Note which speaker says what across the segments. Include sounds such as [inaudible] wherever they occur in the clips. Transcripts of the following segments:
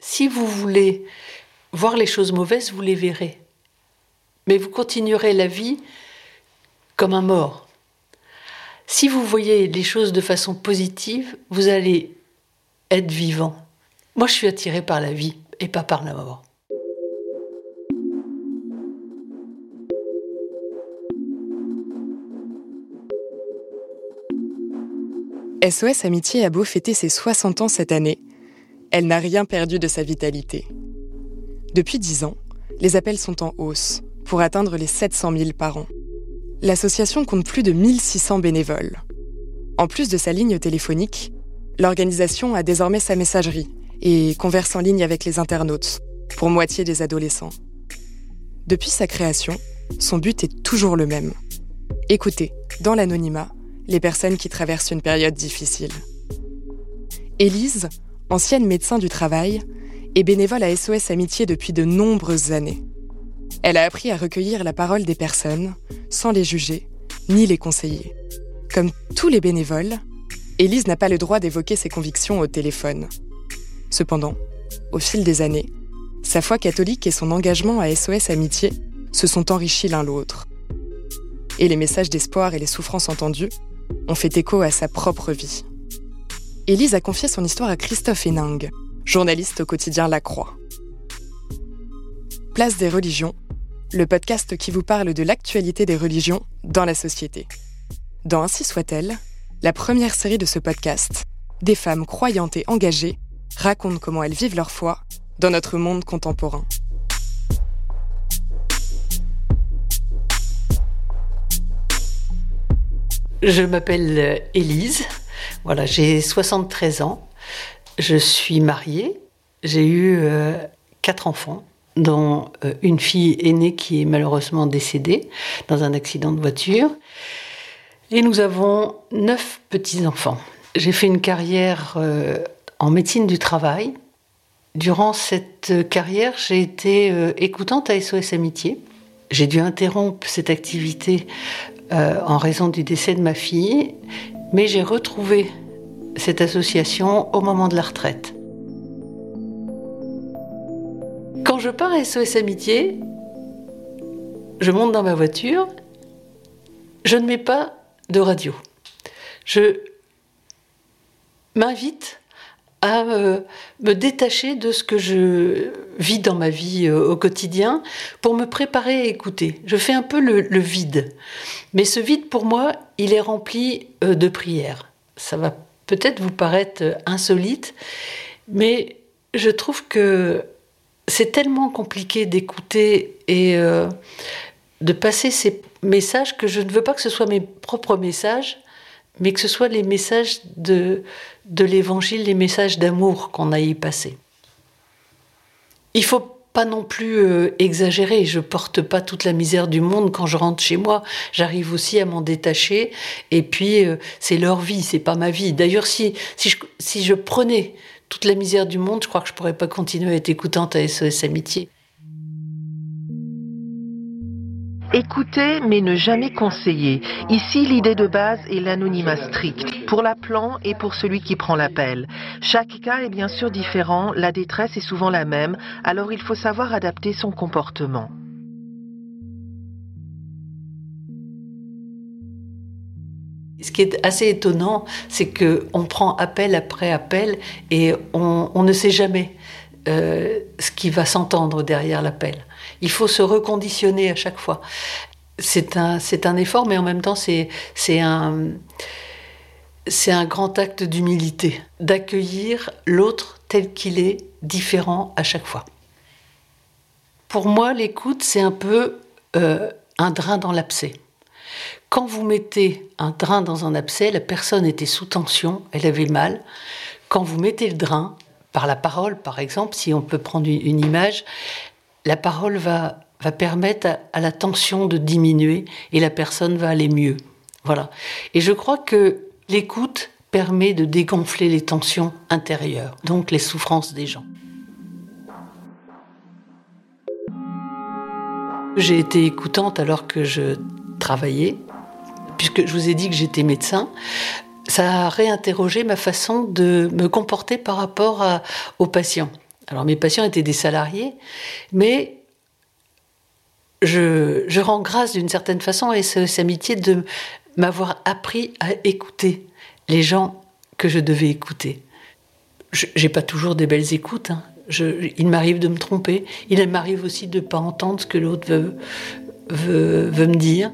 Speaker 1: Si vous voulez voir les choses mauvaises, vous les verrez. Mais vous continuerez la vie comme un mort. Si vous voyez les choses de façon positive, vous allez être vivant. Moi, je suis attiré par la vie et pas par la mort.
Speaker 2: SOS Amitié a beau fêter ses 60 ans cette année, elle n'a rien perdu de sa vitalité. Depuis 10 ans, les appels sont en hausse, pour atteindre les 700 000 par an. L'association compte plus de 1600 bénévoles. En plus de sa ligne téléphonique, l'organisation a désormais sa messagerie et converse en ligne avec les internautes, pour moitié des adolescents. Depuis sa création, son but est toujours le même. Écouter, dans l'anonymat, les personnes qui traversent une période difficile. Élise, ancienne médecin du travail, est bénévole à SOS Amitié depuis de nombreuses années. Elle a appris à recueillir la parole des personnes sans les juger ni les conseiller. Comme tous les bénévoles, Élise n'a pas le droit d'évoquer ses convictions au téléphone. Cependant, au fil des années, sa foi catholique et son engagement à SOS Amitié se sont enrichis l'un l'autre. Et les messages d'espoir et les souffrances entendues ont fait écho à sa propre vie. Élise a confié son histoire à Christophe Héningue, journaliste au quotidien La Croix. Place des religions, le podcast qui vous parle de l'actualité des religions dans la société. Dans Ainsi soit-elle, la première série de ce podcast, des femmes croyantes et engagées racontent comment elles vivent leur foi dans notre monde contemporain.
Speaker 1: Je m'appelle euh, Élise. Voilà, j'ai 73 ans. Je suis mariée. J'ai eu euh, quatre enfants, dont euh, une fille aînée qui est malheureusement décédée dans un accident de voiture. Et nous avons neuf petits-enfants. J'ai fait une carrière en médecine du travail. Durant cette carrière, j'ai été écoutante à SOS Amitié. J'ai dû interrompre cette activité euh, en raison du décès de ma fille, mais j'ai retrouvé cette association au moment de la retraite. Quand je pars à SOS Amitié, je monte dans ma voiture, je ne mets pas de radio. Je m'invite à euh, me détacher de ce que je vis dans ma vie euh, au quotidien pour me préparer à écouter. Je fais un peu le, vide. Mais ce vide, pour moi, il est rempli euh, de prières. Ça va peut-être vous paraître insolite, mais je trouve que c'est tellement compliqué d'écouter et de passer ces messages que je ne veux pas que ce soit mes propres messages, mais que ce soit les messages de, de l'évangile, les messages d'amour qu'on a y passé. Il faut pas non plus euh, exagérer. Je porte pas toute la misère du monde quand je rentre chez moi. J'arrive aussi à m'en détacher. Et puis, euh, c'est leur vie, c'est pas ma vie. D'ailleurs, si, si, je, si je prenais toute la misère du monde, je crois que je pourrais pas continuer à être écoutante à SOS Amitié.
Speaker 3: Écouter mais ne jamais conseiller. Ici, l'idée de base est l'anonymat strict, pour l'appelant et pour celui qui prend l'appel. Chaque cas est bien sûr différent, la détresse est souvent la même, alors il faut savoir adapter son comportement.
Speaker 1: Ce qui est assez étonnant, c'est qu'on prend appel après appel et on, ne sait jamais euh, ce qui va s'entendre derrière l'appel. Il faut se reconditionner à chaque fois. C'est un, effort, mais en même temps, c'est, c'est un, c'est un grand acte d'humilité, d'accueillir l'autre tel qu'il est, différent à chaque fois. Pour moi, l'écoute, c'est un peu euh, un drain dans l'abcès. Quand vous mettez un drain dans un abcès, la personne était sous tension, elle avait mal. Quand vous mettez le drain, par la parole, par exemple, si on peut prendre une image, la parole va, permettre à, la tension de diminuer et la personne va aller mieux. Voilà. Et je crois que l'écoute permet de dégonfler les tensions intérieures, donc les souffrances des gens. J'ai été écoutante alors que je travaillais, puisque je vous ai dit que j'étais médecin. Ça a réinterrogé ma façon de me comporter par rapport aux patients. Alors mes patients étaient des salariés, mais je, rends grâce d'une certaine façon et cette amitié de m'avoir appris à écouter les gens que je devais écouter. Je n'ai pas toujours des belles écoutes. Hein. il m'arrive de me tromper. Il m'arrive aussi de ne pas entendre ce que l'autre veut me dire.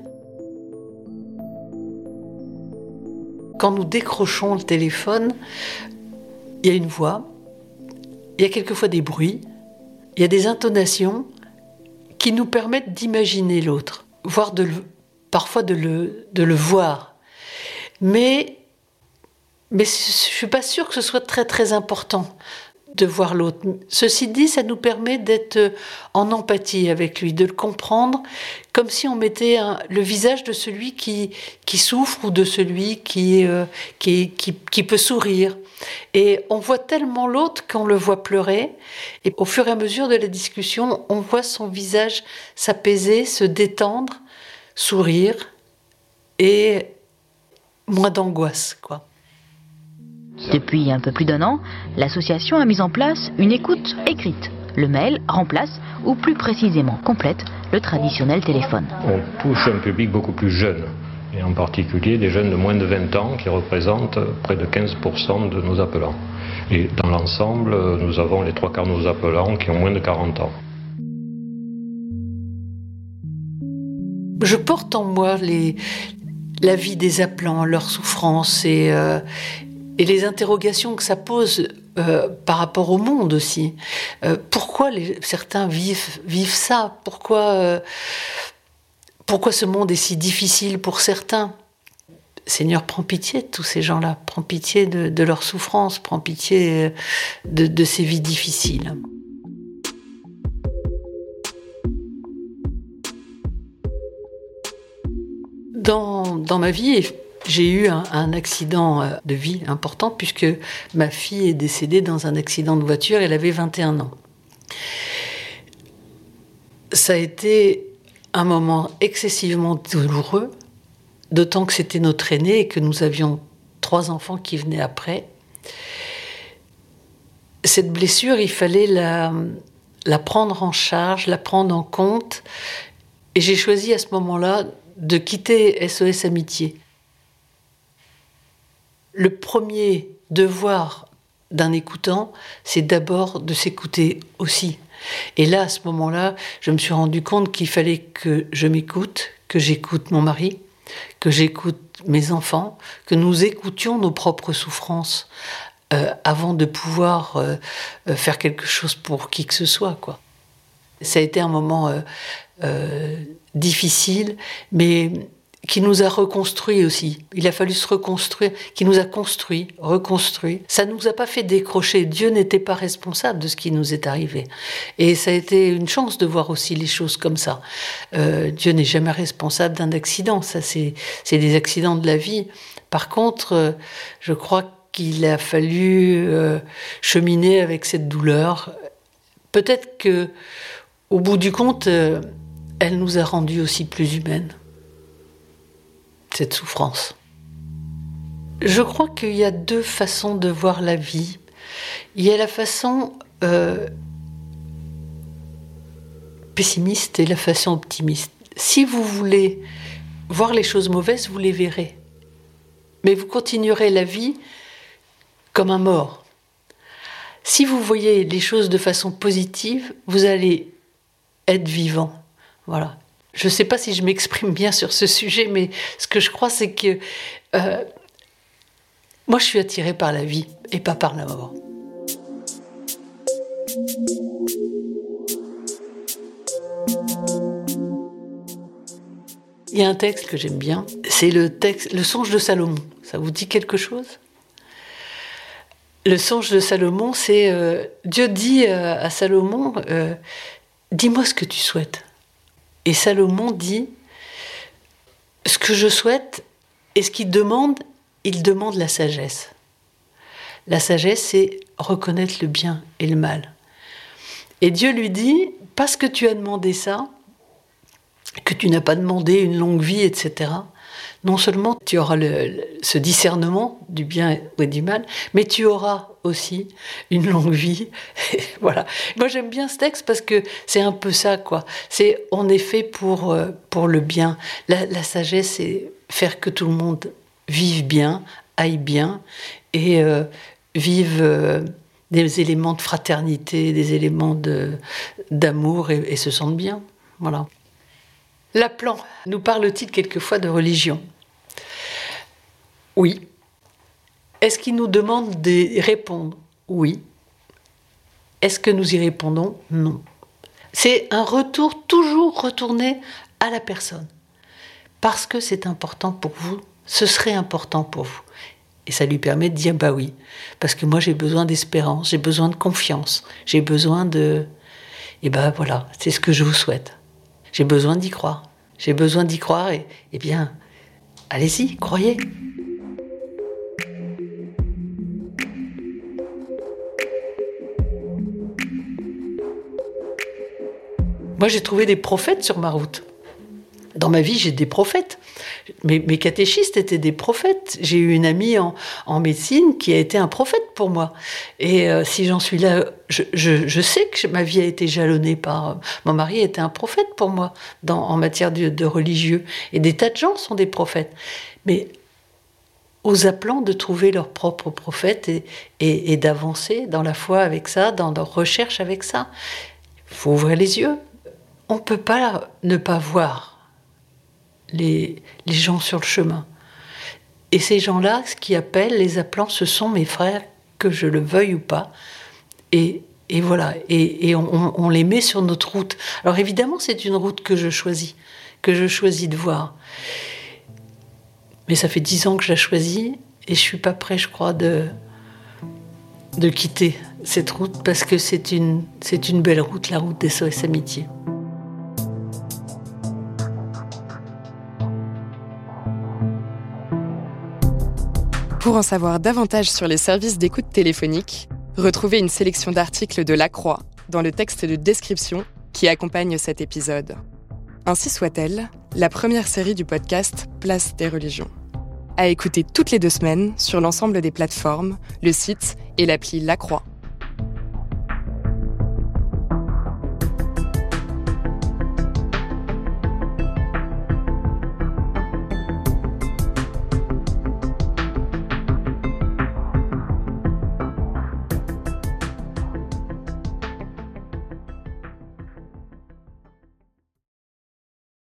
Speaker 1: Quand nous décrochons le téléphone, il y a une voix, il y a quelquefois des bruits, il y a des intonations qui nous permettent d'imaginer l'autre, voire parfois de le, de le voir. Mais, mais je ne suis pas sûre que ce soit très très important de voir l'autre. Ceci dit, ça nous permet d'être en empathie avec lui, de le comprendre comme si on mettait le visage de celui qui, qui souffre ou de celui qui, euh, qui, qui, peut sourire. Et on voit tellement l'autre qu'on le voit pleurer. Et au fur et à mesure de la discussion, on voit son visage s'apaiser, se détendre, sourire et moins d'angoisse, quoi.
Speaker 4: Depuis un peu plus d'un an, l'association a mis en place une écoute écrite. Le mail remplace, ou plus précisément complète, le traditionnel téléphone.
Speaker 5: On touche un public beaucoup plus jeune, et en particulier des jeunes de moins de 20 ans qui représentent près de 15% de nos appelants. Et dans l'ensemble, nous avons les trois quarts de nos appelants qui ont moins de 40 ans.
Speaker 1: Je porte en moi les, la vie des appelants, leurs souffrances et, euh, et les interrogations que ça pose euh, par rapport au monde aussi. Euh, pourquoi certains vivent, vivent ça? Pourquoi, euh, pourquoi ce monde est si difficile pour certains? Seigneur, prends pitié de tous ces gens-là, prends pitié de, de leur souffrance, prends pitié de, de ces vies difficiles. Dans, dans ma vie, j'ai eu un, accident euh, de vie important puisque ma fille est décédée dans un accident de voiture, elle avait 21 ans. Ça a été un moment excessivement douloureux, d'autant que c'était notre aîné et que nous avions trois enfants qui venaient après. Cette blessure, il fallait la, la prendre en charge, la prendre en compte. Et j'ai choisi à ce moment-là de quitter SOS Amitié le premier devoir d'un écoutant, c'est d'abord de s'écouter aussi. Et là, à ce moment-là, je me suis rendu compte qu'il fallait que je m'écoute, que j'écoute mon mari, que j'écoute mes enfants, que nous écoutions nos propres souffrances euh, avant de pouvoir euh, euh, faire quelque chose pour qui que ce soit. Quoi. Ça a été un moment difficile, mais qui nous a reconstruit aussi. Il a fallu se reconstruire, qui nous a construit, reconstruit. Ça ne nous a pas fait décrocher. Dieu n'était pas responsable de ce qui nous est arrivé. Et ça a été une chance de voir aussi les choses comme ça. Euh, Dieu n'est jamais responsable d'un accident. Ça, c'est des accidents de la vie. Par contre, euh, je crois qu'il a fallu euh, cheminer avec cette douleur. Peut-être que, au bout du compte, elle nous a rendus aussi plus humaines cette souffrance. Je crois qu'il y a deux façons de voir la vie. Il y a la façon euh, pessimiste et la façon optimiste. Si vous voulez voir les choses mauvaises, vous les verrez. Mais vous continuerez la vie comme un mort. Si vous voyez les choses de façon positive, vous allez être vivant. Voilà. Je ne sais pas si je m'exprime bien sur ce sujet, mais ce que je crois, c'est que euh, moi, je suis attirée par la vie et pas par la mort. Il y a un texte que j'aime bien, c'est le texte, le songe de Salomon. Ça vous dit quelque chose? Le songe de Salomon, c'est euh, Dieu dit euh, à Salomon, dis-moi ce que tu souhaites. Et Salomon dit, ce que je souhaite et ce qu'il demande, il demande la sagesse. La sagesse, c'est reconnaître le bien et le mal. Et Dieu lui dit, parce que tu as demandé ça, que tu n'as pas demandé une longue vie, etc., non seulement tu auras ce discernement du bien et du mal, mais tu auras aussi une longue vie. [laughs] voilà. Moi j'aime bien ce texte parce que c'est un peu ça, quoi. C'est on est fait pour, euh, pour le bien. La, sagesse, c'est faire que tout le monde vive bien, aille bien et euh, vive euh, des éléments de fraternité, des éléments d'amour et, et se sente bien. Voilà. Laplan nous parle-t-il quelquefois de religion? Oui. Est-ce qu'il nous demande de répondre Oui? Est-ce que nous y répondons? Non. C'est un retour, toujours retourner à la personne. Parce que c'est important pour vous, ce serait important pour vous. Et ça lui permet de dire bah oui, parce que moi j'ai besoin d'espérance, j'ai besoin de confiance, j'ai besoin de. Et ben voilà, c'est ce que je vous souhaite. J'ai besoin d'y croire. J'ai besoin d'y croire et, eh bien, allez-y, croyez. Moi, j'ai trouvé des prophètes sur ma route. Dans ma vie, j'ai des prophètes. Mes, catéchistes étaient des prophètes. J'ai eu une amie en, médecine qui a été un prophète pour moi. Et euh, si j'en suis là, je, sais que ma vie a été jalonnée par... Euh, mon mari était un prophète pour moi en matière de, religieux. Et des tas de gens sont des prophètes. Mais aux appelant de trouver leur propre prophète et, et d'avancer dans la foi avec ça, dans leur recherche avec ça. Il faut ouvrir les yeux. On ne peut pas ne pas voir les, gens sur le chemin. Et ces gens-là, ce qui appellent, les appelants, ce sont mes frères, que je le veuille ou pas. Et, voilà, et, on, les met sur notre route. Alors évidemment, c'est une route que je choisis, que je choisis de voir. Mais ça fait dix ans que je la choisis et je suis pas prêt, je crois, de, quitter cette route parce que c'est une, c'est une belle route, la route des SOS Amitié.
Speaker 2: Pour en savoir davantage sur les services d'écoute téléphonique, retrouvez une sélection d'articles de La Croix dans le texte de description qui accompagne cet épisode. Ainsi soit-elle, la première série du podcast Place des religions. À écouter toutes les deux semaines sur l'ensemble des plateformes, le site et l'appli La Croix.